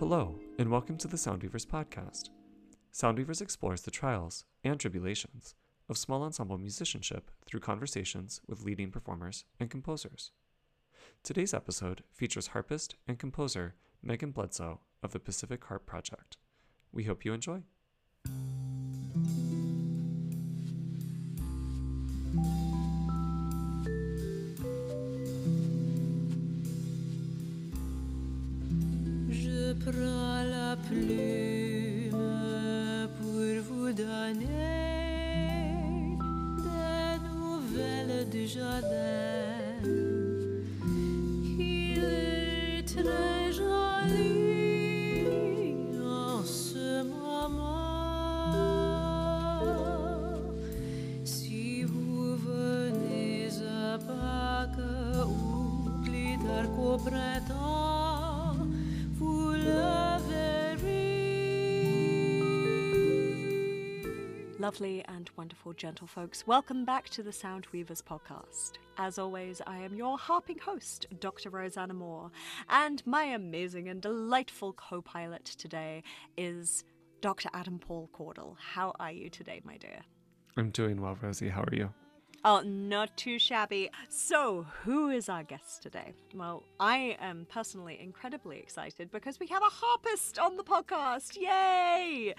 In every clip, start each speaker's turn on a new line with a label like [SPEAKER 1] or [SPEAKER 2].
[SPEAKER 1] Hello, and welcome to the Soundweavers podcast. Soundweavers explores the trials and tribulations of small ensemble musicianship through conversations with leading performers and composers. Today's episode features harpist and composer Megan Bledsoe of the Pacific Harp Project. We hope you enjoy.
[SPEAKER 2] Lovely and wonderful gentlefolks, welcome back to the Sound Weavers podcast. As always, I am your harping host, Dr. Rosanna Moore, and my amazing and delightful co pilot today is Dr. Adam Paul Caudle. How are you today, my dear?
[SPEAKER 1] I'm doing well, Rosie. How are you?
[SPEAKER 2] Oh, not too shabby. So, who is our guest today? Well, I am personally incredibly excited because we have a harpist on the podcast. Yay!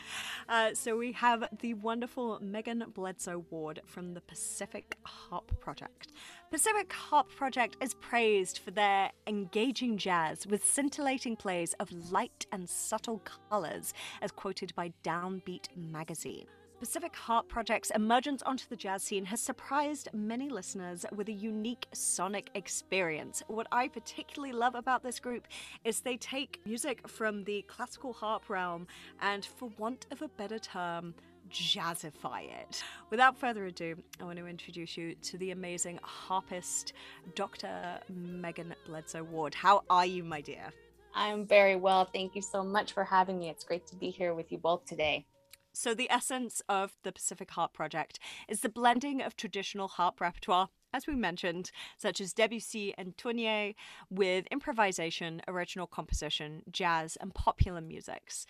[SPEAKER 2] Uh, so, we have the wonderful Megan Bledsoe Ward from the Pacific Harp Project. Pacific Harp Project is praised for their engaging jazz with scintillating plays of light and subtle colors, as quoted by Downbeat magazine. Pacific Harp Project's emergence onto the jazz scene has surprised many listeners with a unique sonic experience. What I particularly love about this group is they take music from the classical harp realm and, for want of a better term, jazzify it. Without further ado, I want to introduce you to the amazing harpist, Dr. Megan Bledsoe Ward. How are you, my dear?
[SPEAKER 3] I'm very well. Thank you so much for having me. It's great to be here with you both today.
[SPEAKER 2] So, the essence of the Pacific Harp Project is the blending of traditional harp repertoire, as we mentioned, such as Debussy and Tournier, with improvisation, original composition, jazz, and popular musics.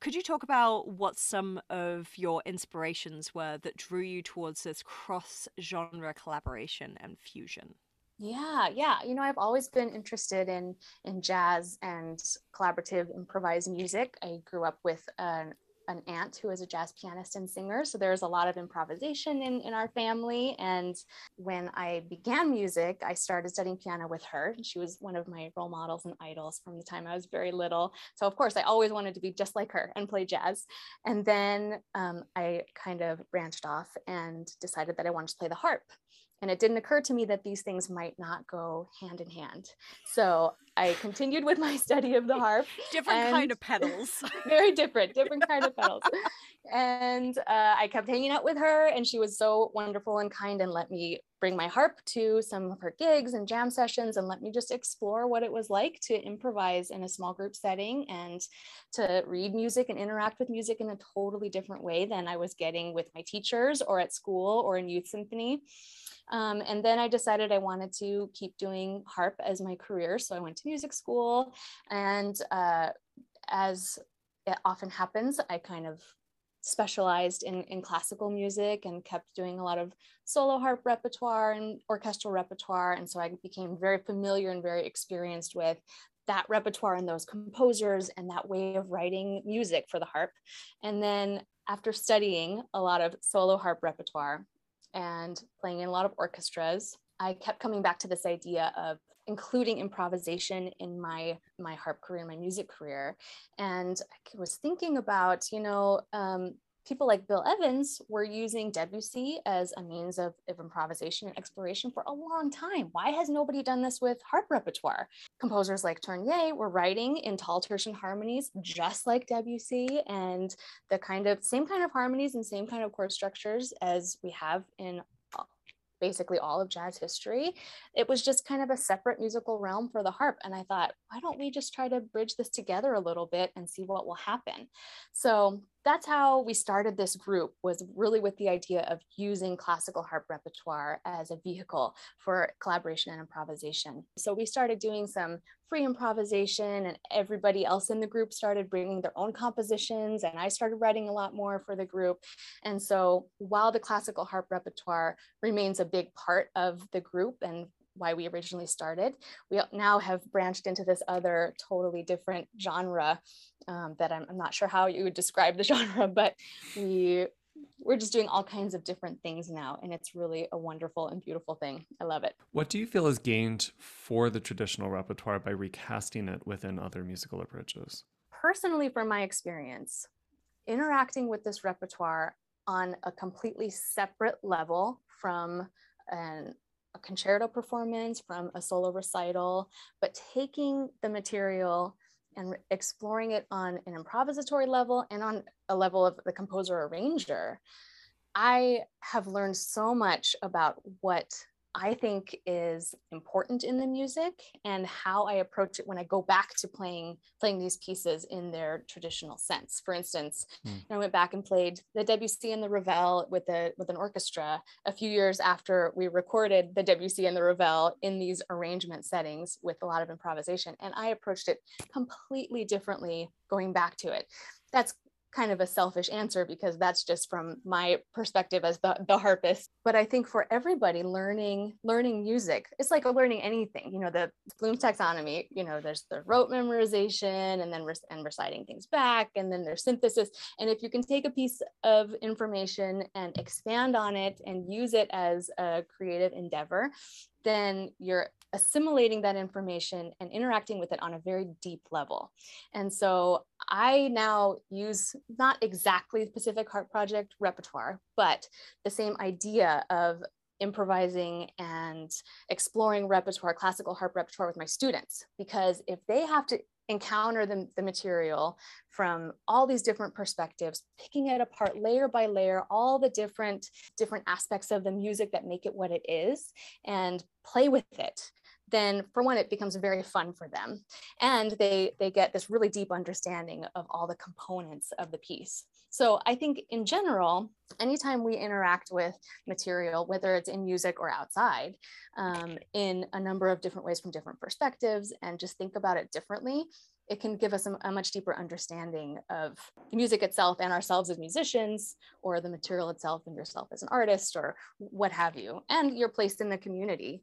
[SPEAKER 2] Could you talk about what some of your inspirations were that drew you towards this cross genre collaboration and fusion?
[SPEAKER 3] Yeah, yeah. You know, I've always been interested in in jazz and collaborative improvised music. I grew up with an an aunt who is a jazz pianist and singer. So there's a lot of improvisation in, in our family. And when I began music, I started studying piano with her. She was one of my role models and idols from the time I was very little. So, of course, I always wanted to be just like her and play jazz. And then um, I kind of branched off and decided that I wanted to play the harp. And it didn't occur to me that these things might not go hand in hand. So I continued with my study of the harp.
[SPEAKER 2] Different kind of pedals.
[SPEAKER 3] very different, different kind of pedals. And uh, I kept hanging out with her, and she was so wonderful and kind and let me bring my harp to some of her gigs and jam sessions and let me just explore what it was like to improvise in a small group setting and to read music and interact with music in a totally different way than I was getting with my teachers or at school or in youth symphony. Um, and then I decided I wanted to keep doing harp as my career. So I went to music school. And uh, as it often happens, I kind of specialized in, in classical music and kept doing a lot of solo harp repertoire and orchestral repertoire. And so I became very familiar and very experienced with that repertoire and those composers and that way of writing music for the harp. And then after studying a lot of solo harp repertoire, and playing in a lot of orchestras, I kept coming back to this idea of including improvisation in my my harp career, my music career, and I was thinking about you know um, people like Bill Evans were using Debussy as a means of, of improvisation and exploration for a long time. Why has nobody done this with harp repertoire? Composers like Tournier were writing in tall tertian harmonies, just like Debussy, and the kind of same kind of harmonies and same kind of chord structures as we have in basically all of jazz history. It was just kind of a separate musical realm for the harp. And I thought, why don't we just try to bridge this together a little bit and see what will happen? So that's how we started this group was really with the idea of using classical harp repertoire as a vehicle for collaboration and improvisation. So we started doing some free improvisation and everybody else in the group started bringing their own compositions and i started writing a lot more for the group. And so while the classical harp repertoire remains a big part of the group and why we originally started. We now have branched into this other totally different genre um, that I'm, I'm not sure how you would describe the genre, but we we're just doing all kinds of different things now and it's really a wonderful and beautiful thing i love it
[SPEAKER 1] What do you feel is gained for the traditional repertoire by recasting it within other musical approaches?
[SPEAKER 3] personally from my experience interacting with this repertoire on a completely separate level from an, a concerto performance from a solo recital but taking the material and exploring it on an improvisatory level and on a level of the composer arranger i have learned so much about what I think is important in the music and how I approach it when I go back to playing playing these pieces in their traditional sense. For instance,
[SPEAKER 1] Hmm.
[SPEAKER 3] I went back and played the Debussy and the Ravel with a with an orchestra a few years after we recorded the Debussy and the Ravel in these arrangement settings with a lot of improvisation, and I approached it completely differently going back to it. That's kind of a selfish answer because that's just from my perspective as the, the harpist. But i think for everybody learning learning music it's like learning anything you know the bloom's taxonomy you know there's the rote memorization and then and reciting things back and then there's synthesis. And if you can take a piece of information and expand on it and use it as a creative endeavor then you're assimilating that information and interacting with it on a very deep level. And so I now use not exactly the Pacific Harp Project repertoire, but the same idea of improvising and exploring repertoire, classical harp repertoire with my students. Because if they have to encounter the, the material from all these different perspectives, picking it apart layer by layer, all the different different aspects of the music that make it what it is, and play with it then for one it becomes very fun for them and they they get this really deep understanding of all the components of the piece. So i think in general anytime we interact with material whether it's in music or outside um, in a number of different ways from different perspectives and just think about it differently it can give us a, a much deeper understanding of the music itself and ourselves as musicians or the material itself and yourself as an artist or what have you and your place in the community.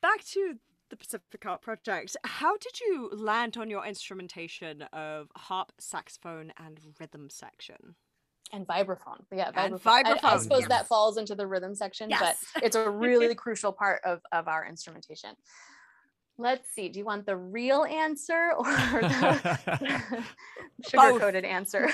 [SPEAKER 2] Back to the Pacific Harp Project. How did you land on your instrumentation of harp, saxophone, and rhythm section?
[SPEAKER 3] and vibraphone. Yeah,
[SPEAKER 2] And
[SPEAKER 3] vibraphone. I- I, suppose
[SPEAKER 2] yes.
[SPEAKER 3] that falls into the rhythm section,
[SPEAKER 2] Yes.
[SPEAKER 3] but it's a really crucial part of, of our instrumentation. Let's see. Do you want the real answer or the sugar coated answer?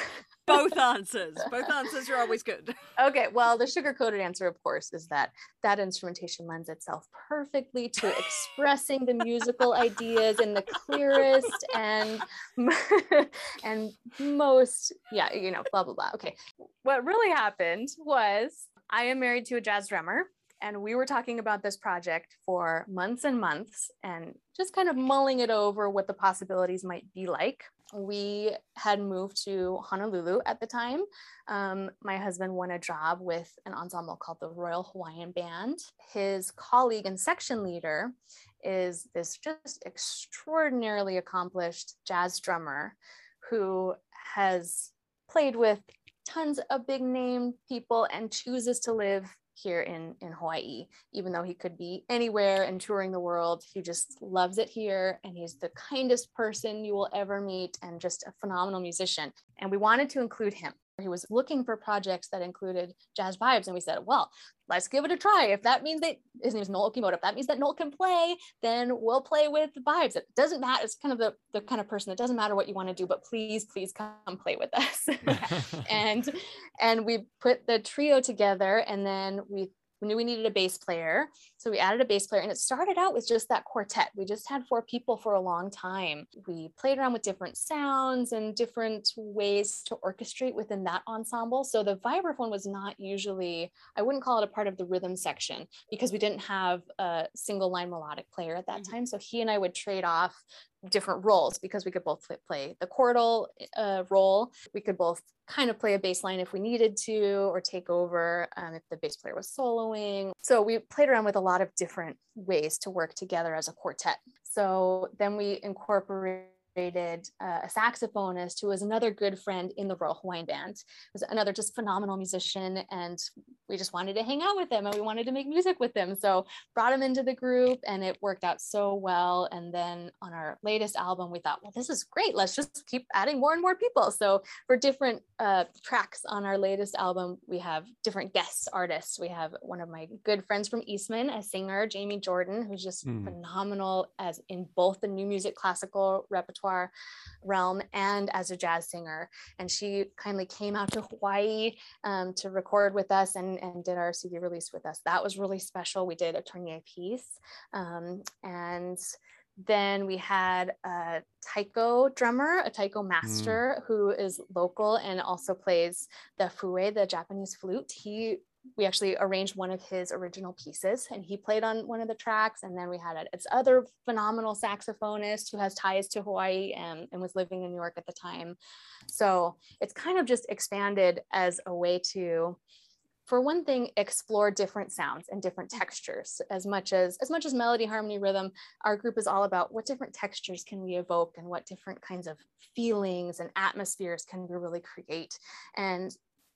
[SPEAKER 2] Both answers. Both answers are always good.
[SPEAKER 3] Okay, well, the sugar coated answer, of course, is that that instrumentation lends itself perfectly to expressing the musical ideas in the clearest and and most, yeah, you know, blah blah blah. Okay, what really happened was I am married to a jazz drummer, and we were talking about this project for months and months, and just kind of mulling it over what the possibilities might be like. We had moved to Honolulu at the time, um, my husband won a job with an ensemble called the Royal Hawaiian Band. His colleague and section leader is this just extraordinarily accomplished jazz drummer who has played with tons of big name people and chooses to live here in, in Hawaii, even though he could be anywhere and touring the world. He just loves it here and he's the kindest person you will ever meet and just a phenomenal musician. And we wanted to include him. He was looking for projects that included jazz vibes, and we said, "Well, let's give it a try. If that means that his name is Noel Okimoto, if that means that Noel can play, then we'll play with vibes. It doesn't matter. It's kind of the the kind of person. that doesn't matter what you want to do, but please, please come play with us." and and we put the trio together, and then we we knew we needed a bass player. So we added a bass player and it started out with just that quartet. We just had four people for a long time. We played around with different sounds and different ways to orchestrate within that ensemble. So the vibraphone was not usually, I wouldn't call it a part of the rhythm section because we didn't have a single line melodic player at that
[SPEAKER 2] Mhm.
[SPEAKER 3] time. So he and I would trade off different roles because we could both play, the chordal uh, role. We could both kind of play a bass line if we needed to, or take over um, if the bass player was soloing. So we played around with a lot of different ways to work together as a quartet. So then we incorporated uh, a saxophonist who was another good friend in the Royal Hawaiian Band. Was another just phenomenal musician, and we just wanted to hang out with him and we wanted to make music with him. So brought him into the group, and it worked out so well. And then on our latest album, we thought, well, this is great. Let's just keep adding more and more people. So for different uh, tracks on our latest album, we have different guest artists. We have one of my good friends from Eastman, a singer, Jamie Jordan, who's just mm. phenomenal as in both the new music classical repertoire repertoire realm and as a jazz singer. And she kindly came out to Hawaii um, to record with us and, and did our CD release with us. That was really special. We did a Tournier piece. Um, and then we had a taiko drummer, a taiko mm. master mm. who is local and also plays the fue, the Japanese flute. He we actually arranged one of his original pieces and he played on one of the tracks and then we had its other phenomenal saxophonist who has ties to hawaii and, and was living in new york at the time. So it's kind of just expanded as a way to for one thing explore different sounds and different textures. As much as as much as melody harmony rhythm our group is all about what different textures can we evoke and what different kinds of feelings and atmospheres can we really create. And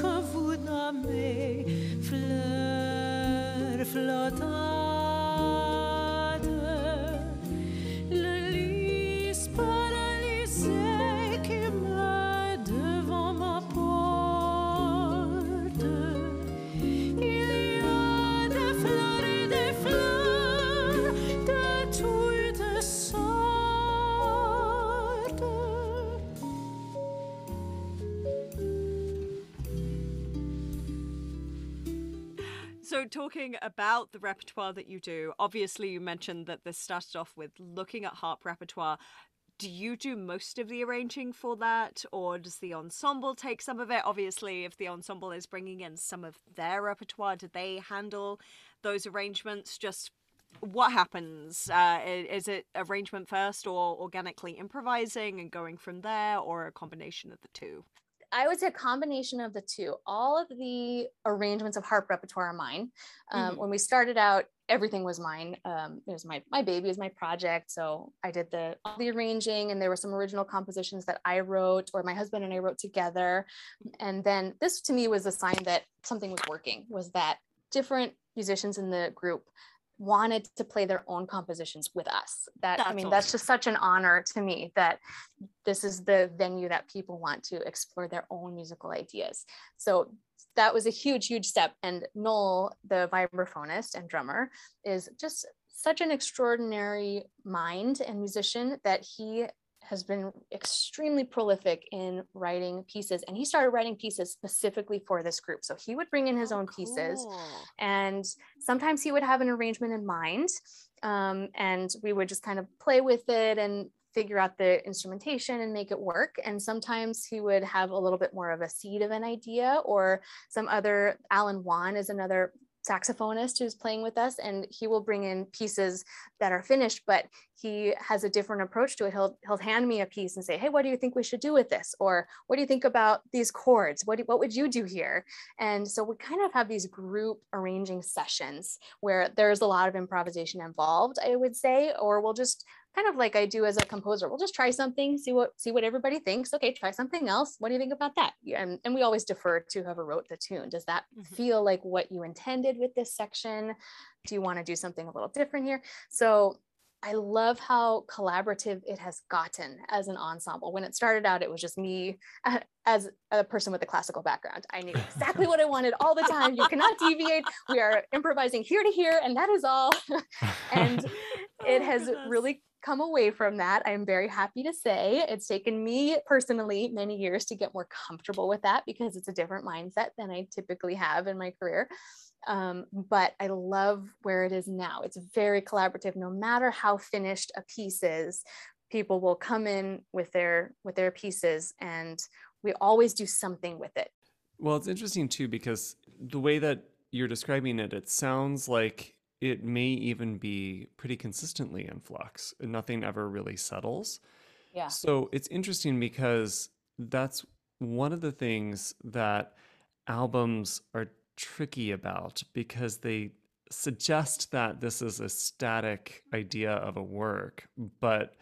[SPEAKER 4] kavuna me fler flota.
[SPEAKER 2] So, talking about the repertoire that you do, obviously you mentioned that this started off with looking at harp repertoire. Do you do most of the arranging for that, or does the ensemble take some of it? Obviously, if the ensemble is bringing in some of their repertoire, do they handle those arrangements? Just what happens? Uh, is it arrangement first, or organically improvising and going from there, or a combination of the two?
[SPEAKER 3] I would say a combination of the two. All of the arrangements of harp repertoire are mine. Um, mm-hmm. When we started out, everything was mine. Um, it was my my baby is my project, so I did the all the arranging, and there were some original compositions that I wrote or my husband and I wrote together. And then this to me was a sign that something was working. Was that different musicians in the group wanted to play their own compositions with us. That that's I mean, awesome. that's just such an honor to me that this is the venue that people want to explore their own musical ideas. So that was a huge, huge step. And Noel, the vibraphonist and drummer, is just such an extraordinary mind and musician that he has been extremely prolific in writing pieces and he started writing pieces specifically for this group so he would bring in his oh, own cool. pieces and sometimes he would have an arrangement in mind um, and we would just kind of play with it and figure out the instrumentation and make it work and sometimes he would have a little bit more of a seed of an idea or some other alan wan is another saxophonist who's playing with us and he will bring in pieces that are finished but he has a different approach to it. He'll he'll hand me a piece and say hey what do you think we should do with this? Or what do you think about these chords? What do, what would you do here? And so we kind of have these group arranging sessions where there's a lot of improvisation involved i would say or we'll just kind of like I do as a composer. We'll just try something, see what see what everybody thinks. Okay, try something else. What do you think about that? And, and we always defer to whoever wrote the tune. Does that mm-hmm. feel like what you intended with this section? Do you want to do something a little different here? So I love how collaborative it has gotten as an ensemble. When it started out, it was just me as a person with a classical background. I knew exactly what I wanted all the time. You cannot deviate. We are improvising here to here, and that is all. and it oh has really come away from that. I'm very happy to say it's taken me personally many years to get more comfortable with that because it's a different mindset than I typically have in my career. Um, but I love where it is now. It's very collaborative. No matter how finished a piece is, people will come in with their with their pieces, and we always do something with it.
[SPEAKER 1] Well, it's interesting too because the way that you're describing it, it sounds like it may even be pretty consistently in flux nothing ever really settles.
[SPEAKER 3] Yeah.
[SPEAKER 1] So it's interesting because that's one of the things that albums are tricky about because they suggest that this is a static idea of a work, but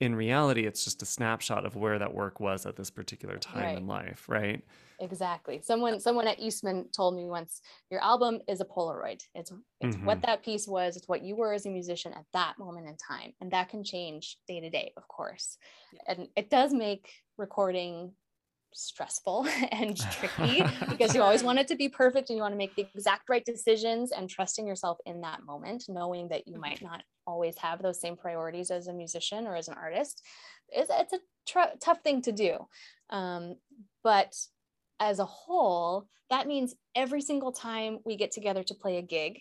[SPEAKER 1] in reality, it's just a snapshot of where that work was at this particular time
[SPEAKER 3] Right.
[SPEAKER 1] in life, right?
[SPEAKER 3] Exactly. Someone someone at Eastman told me once, your album is a Polaroid. It's it's what
[SPEAKER 1] Mhm.
[SPEAKER 3] that piece was, it's what you were as a musician at that moment in time. And that can change day to day, of course. And it does make recording stressful and tricky because you always want it to be perfect and you want to make the exact right decisions and trusting yourself in that moment, knowing that you might not always have those same priorities as a musician or as an artist. It's, it's a tr- tough thing to do. Um, but as a whole, that means every single time we get together to play a gig,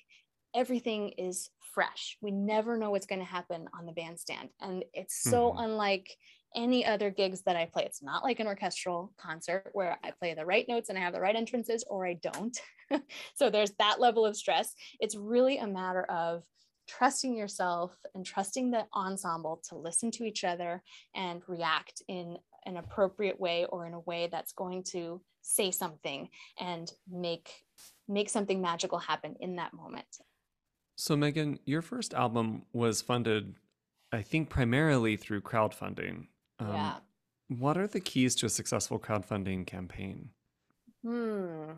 [SPEAKER 3] everything is fresh. We never know what's going to happen on the bandstand. And it's so
[SPEAKER 1] Mhm.
[SPEAKER 3] unlike any other gigs that I play. It's not like an orchestral concert where I play the right notes and I have the right entrances or I don't. so there's that level of stress. It's really a matter of trusting yourself and trusting the ensemble to listen to each other and react in an appropriate way or in a way that's going to say something and make make something magical happen in that moment.
[SPEAKER 1] So, Megan, your first album was funded, I think, primarily through crowdfunding. Um,
[SPEAKER 3] yeah.
[SPEAKER 1] What are the keys to a successful crowdfunding campaign?
[SPEAKER 3] Hmm.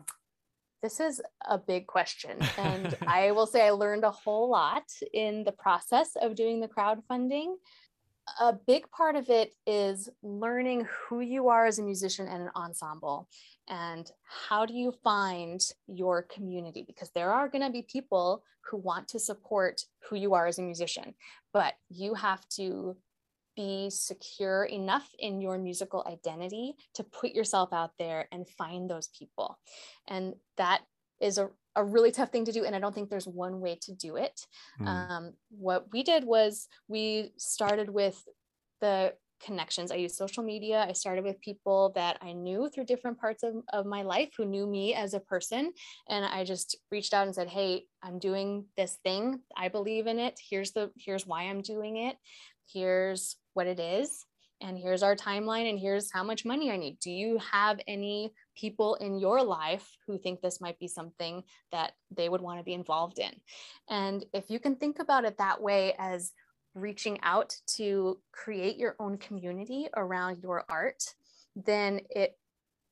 [SPEAKER 3] This is a big question. And I will say I learned a whole lot in the process of doing the crowdfunding. A big part of it is learning who you are as a musician and an ensemble and how do you find your community because there are going to be people who want to support who you are as a musician but you have to be secure enough in your musical identity to put yourself out there and find those people. And that is a, a really tough thing to do. And I don't think there's one way to do it.
[SPEAKER 1] Hmm.
[SPEAKER 3] Um, what we did was we started with the connections. I used social media. I started with people that I knew through different parts of, of my life who knew me as a person. And I just reached out and said, Hey, I'm doing this thing. I believe in it. Here's the here's why I'm doing it. Here's what it is. And here's our timeline, and here's how much money I need. Do you have any people in your life who think this might be something that they would want to be involved in? And if you can think about it that way as reaching out to create your own community around your art, then it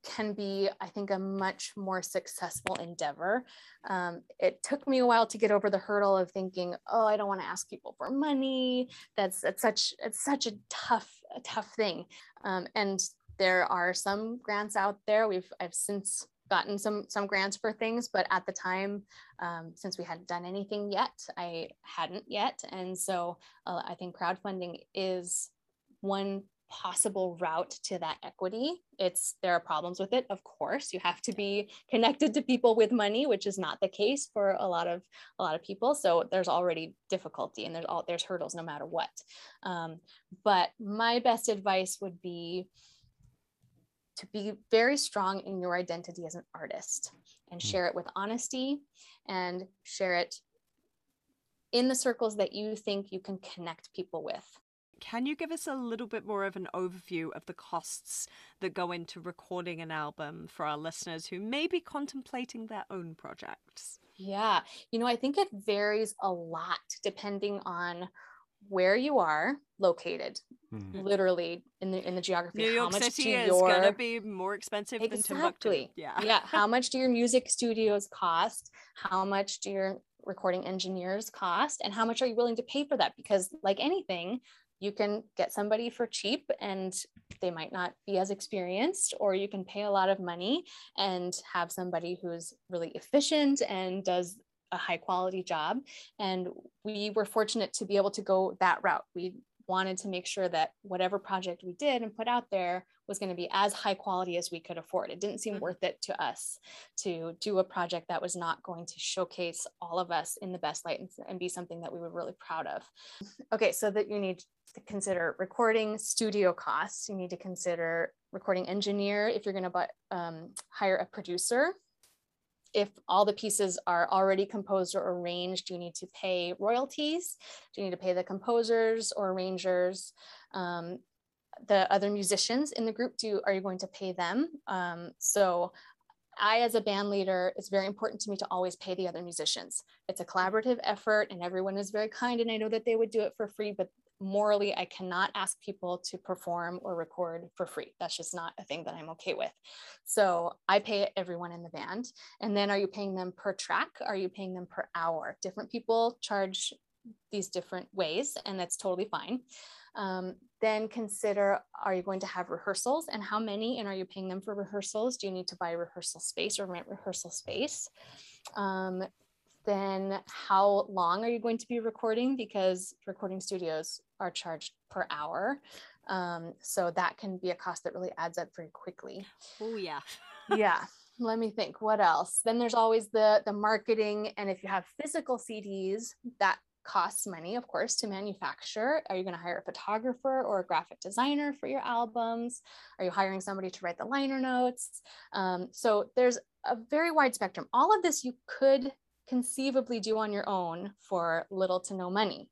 [SPEAKER 3] can be, I think, a much more successful endeavor. Um, it took me a while to get over the hurdle of thinking, oh, I don't want to ask people for money. That's that's such it's such a tough a tough thing. Um, and there are some grants out there. We've I've since gotten some some grants for things, but at the time, um, since we hadn't done anything yet, I hadn't yet, and so uh, I think crowdfunding is one possible route to that equity. It's there are problems with it of course. You have to be connected to people with money which is not the case for a lot of a lot of people. So there's already difficulty and there's all there's hurdles no matter what. Um, but my best advice would be to be very strong in your identity as an artist and share it with honesty and share it in the circles that you think you can connect people with
[SPEAKER 2] Can you give us a little bit more of an overview of the costs that go into recording an album for our listeners who may be contemplating their own projects?
[SPEAKER 3] Yeah, you know, I think it varies a lot depending on where you are located,
[SPEAKER 1] Hmm.
[SPEAKER 3] literally in the in the geography.
[SPEAKER 2] New
[SPEAKER 3] how
[SPEAKER 2] York
[SPEAKER 3] much
[SPEAKER 2] City
[SPEAKER 3] do
[SPEAKER 2] is
[SPEAKER 3] your
[SPEAKER 2] going to be more expensive than Timbuktu.
[SPEAKER 3] exactly
[SPEAKER 2] Yeah.
[SPEAKER 3] yeah how much do your music studios cost? How much do your recording engineers cost? And how much are you willing to pay for that? Because like anything, you can get somebody for cheap and they might not be as experienced, or you can pay a lot of money and have somebody who's really efficient and does a high quality job. And we were fortunate to be able to go that route. We wanted to make sure that whatever project we did and put out there was going to be as high quality as we could afford. It didn't seem
[SPEAKER 2] Mhm.
[SPEAKER 3] worth it to us to do a project that was not going to showcase all of us in the best light and, and be something that we were really proud of. Okay, so that you need to consider recording studio costs. You need to consider recording engineer if you're going to um, hire a producer. If all the pieces are already composed or arranged, you need to pay royalties? Do you need to pay the composers or arrangers? Um, the other musicians in the group do are you going to pay them? Um, so i as a band leader it's very important to me to always pay the other musicians. It's a collaborative effort and everyone is very kind and i know that they would do it for free but morally i cannot ask people to perform or record for free. That's just not a thing that i'm okay with. So i pay everyone in the band. And then are you paying them per track? Are you paying them per hour? Different people charge these different ways and that's totally fine. Um, then consider are you going to have rehearsals? And how many and are you paying them for rehearsals? Do you need to buy rehearsal space or rent rehearsal space? Um, then how long are you going to be recording? Because recording studios are charged per hour. Um, so that can be a cost that really adds up very quickly.
[SPEAKER 2] Oh, yeah.
[SPEAKER 3] yeah. Let me think. What else? Then there's always the the marketing. And if you have physical cds that costs money of course to manufacture are you going to hire a photographer or a graphic designer for your albums are you hiring somebody to write the liner notes um, so there's a very wide spectrum all of this you could conceivably do on your own for little to no money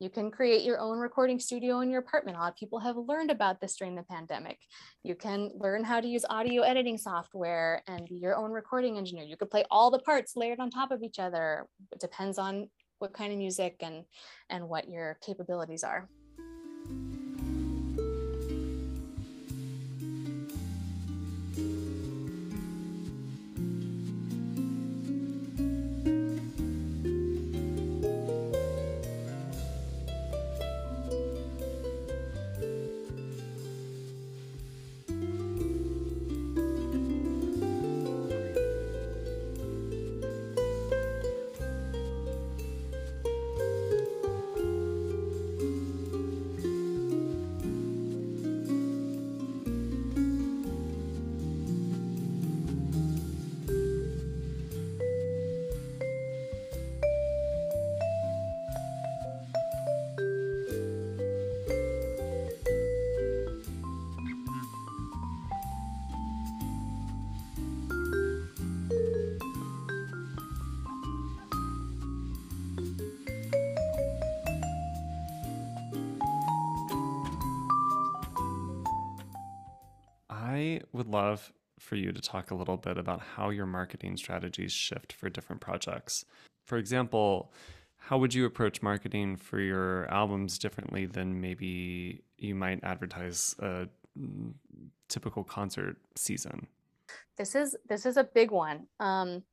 [SPEAKER 3] you can create your own recording studio in your apartment. A lot of people have learned about this during the pandemic. You can learn how to use audio editing software and be your own recording engineer. You could play all the parts layered on top of each other. It depends on what kind of music and and what your capabilities are.
[SPEAKER 1] Would love for you to talk a little bit about how your marketing strategies shift for different projects. For example, how would you approach marketing for your albums differently than maybe you might advertise a typical concert season?
[SPEAKER 3] This is this is a big one. Um,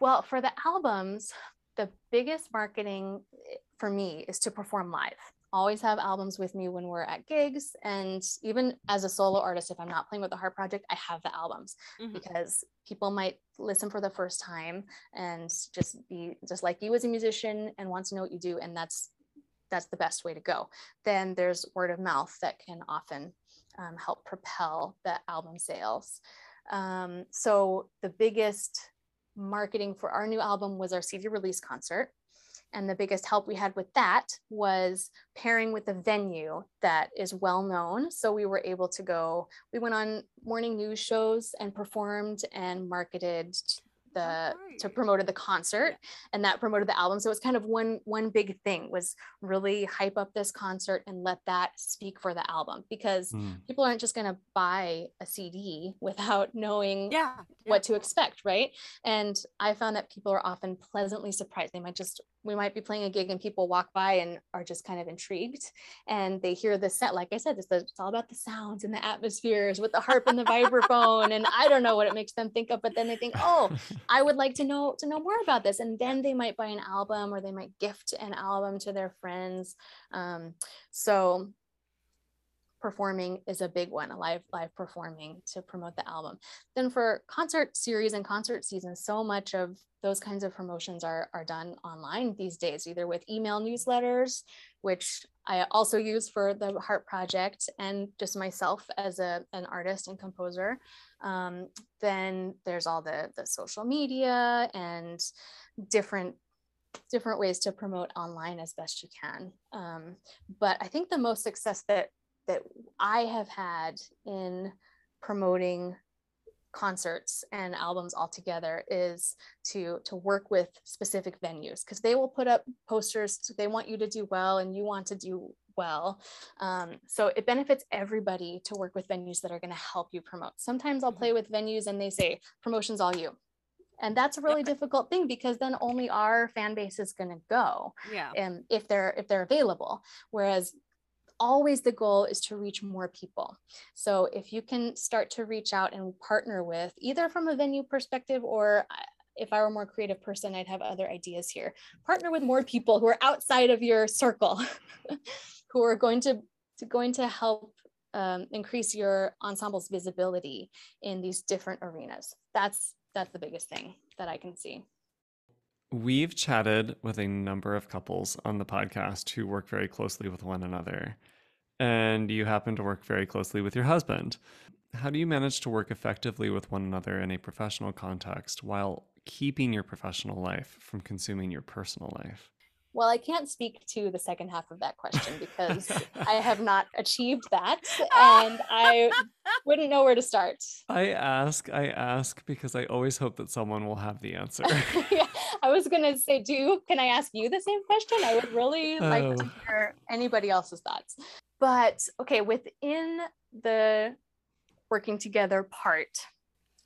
[SPEAKER 3] well, for the albums, the biggest marketing eh, for me is to perform live. Always have albums with me when we're at gigs, and even as a solo artist, if I'm not playing with the Harp Project, I have the albums
[SPEAKER 2] Mhm.
[SPEAKER 3] because people might listen for the first time and just be just like you as a musician and want to know what you do, and that's that's the best way to go. Then there's word of mouth that can often um, help propel the album sales. Um, so the biggest marketing for our new album was our CD release concert. And the biggest help we had with that was pairing with a venue that is well known. So we were able to go, we went on morning news shows and performed and marketed the to
[SPEAKER 2] great.
[SPEAKER 3] promoted the concert and that promoted the album so it's kind of one one big thing was really hype up this concert and let that speak for the album because
[SPEAKER 1] Mm.
[SPEAKER 3] people aren't just going to buy a CD without knowing
[SPEAKER 2] Yeah.
[SPEAKER 3] what to expect, right? And I found that people are often pleasantly surprised. They might just, we might be playing a gig and people walk by and are just kind of intrigued and they hear the set. Like I said, it's, it's all about the sounds and the atmospheres with the harp and the vibraphone. And I don't know what it makes them think of, but then they think, oh, I would like to know to know more about this. And then they might buy an album or they might gift an album to their friends. Um, so performing is a big one, a live live performing to promote the album. Then for concert series and concert season, so much of those kinds of promotions are are done online these days, either with email newsletters, which I also use for the Harp Project, and just myself as a an artist and composer. Um, then there's all the the social media and different different ways to promote online as best you can. Um, but I think the most success that that I have had in promoting concerts and albums all together is to to work with specific venues because they will put up posters they want you to do well and you want to do well. Um, so it benefits everybody to work with venues that are going to help you promote. Sometimes i'll
[SPEAKER 2] Mm-hmm.
[SPEAKER 3] play with venues and they say promotions all you. And that's a really difficult thing because then only our fan base is going to go
[SPEAKER 2] Yeah.
[SPEAKER 3] um, if they're if they're available. Whereas always the goal is to reach more people. So if you can start to reach out and partner with either from a venue perspective or if i were a more creative person i'd have other ideas here. Partner with more people who are outside of your circle who are going to, to going to help um, increase your ensemble's visibility in these different arenas. That's that's the biggest thing that i can see.
[SPEAKER 1] We've chatted with a number of couples on the podcast who work very closely with one another. And you happen to work very closely with your husband. How do you manage to work effectively with one another in a professional context while keeping your professional life from consuming your personal life?
[SPEAKER 3] Well, I can't speak to the second half of that question because I have not achieved that and I wouldn't know where to start.
[SPEAKER 1] I ask, I ask because I always hope that someone will have the answer.
[SPEAKER 3] yeah, I was going to say, do can I ask you the same question? I would really like to
[SPEAKER 1] Oh.
[SPEAKER 3] hear anybody else's thoughts. But okay, within the working together part,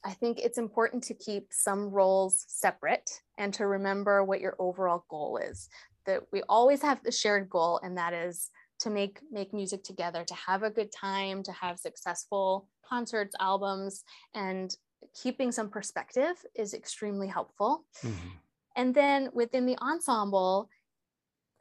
[SPEAKER 3] I think it's important to keep some roles separate and to remember what your overall goal is. That we always have the shared goal, and that is to make make music together, to have a good time, to have successful concerts, albums, and keeping some perspective is extremely helpful.
[SPEAKER 1] Mhm.
[SPEAKER 3] And then within the ensemble,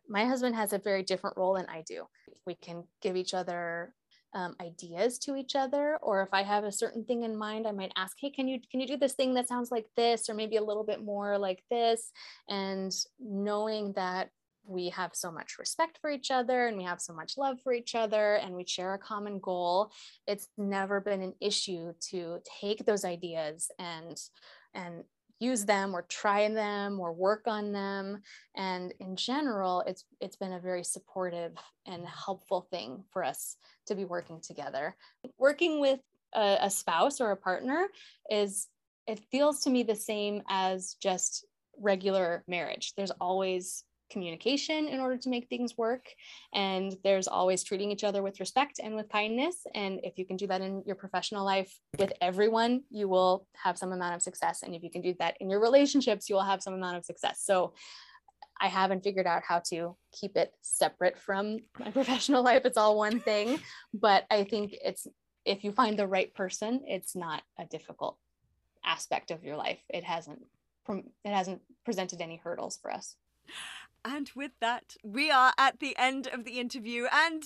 [SPEAKER 3] my husband has a very different role than I do. We can give each other um, ideas to each other, or if I have a certain thing in mind, I might ask, "Hey, can you can you do this thing that sounds like this, or maybe a little bit more like this?" And knowing that we have so much respect for each other and we have so much love for each other and we share a common goal it's never been an issue to take those ideas and and use them or try them or work on them. And in general it's it's been a very supportive and helpful thing for us to be working together. Working with a, a spouse or a partner is it feels to me the same as just regular marriage. There's always communication in order to make things work and there's always treating each other with respect and with kindness and if you can do that in your professional life with everyone you will have some amount of success and if you can do that in your relationships you will have some amount of success so I haven't figured out how to keep it separate from my professional life. It's all one thing, but I think it's if you find the right person, it's not a difficult aspect of your life. It hasn't it hasn't presented any hurdles for us.
[SPEAKER 2] And with that, we are at the end of the interview, and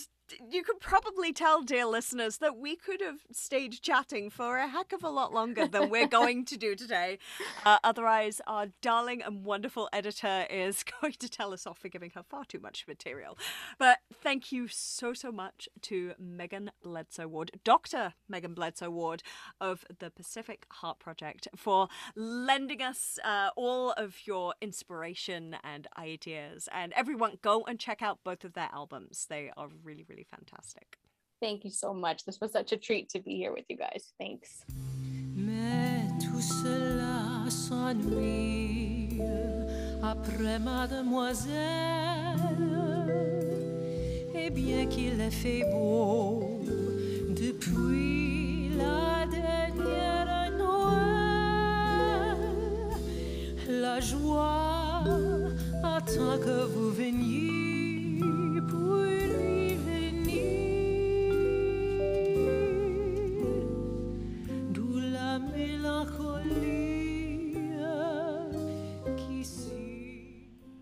[SPEAKER 2] you could probably tell, dear listeners, that we could have stayed chatting for a heck of a lot longer than we're going to do today. Uh, otherwise, our darling and wonderful editor is going to tell us off for giving her far too much material. But thank you so, so much to Megan Bledsoe Ward, Dr. Megan Bledsoe Ward of the Pacific Harp Project, for lending us uh, all of your inspiration and ideas. And everyone, go and check out both of their albums. They are really, really fantastic.
[SPEAKER 3] Thank you so much. This was such a treat to be here with you guys. Thanks.
[SPEAKER 4] Mais tout cela s'ennuie après mademoiselle. Et bien qu'il ait fait beau depuis la dernière Noël, la joie attend que vous veniez pour lui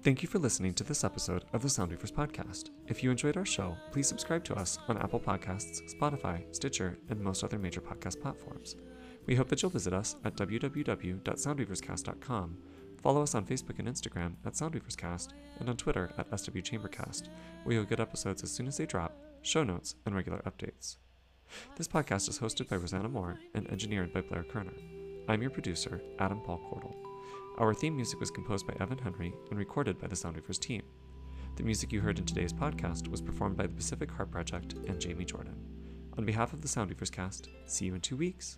[SPEAKER 1] Thank you for listening to this episode of the Soundweavers podcast. If you enjoyed our show, please subscribe to us on Apple Podcasts, Spotify, Stitcher, and most other major podcast platforms. We hope that you'll visit us at www.soundweaverscast.com, follow us on Facebook and Instagram at Soundweaverscast, and on Twitter at SWChambercast, where you'll get episodes as soon as they drop, show notes, and regular updates. This podcast is hosted by Rosanna Moore and engineered by Blair Kerner. I'm your producer, Adam Paul Cordell. Our theme music was composed by Evan Henry and recorded by the Soundweavers team. The music you heard in today's podcast was performed by the Pacific Harp Project and Jamie Jordan. On behalf of the Soundweavers cast, see you in two weeks.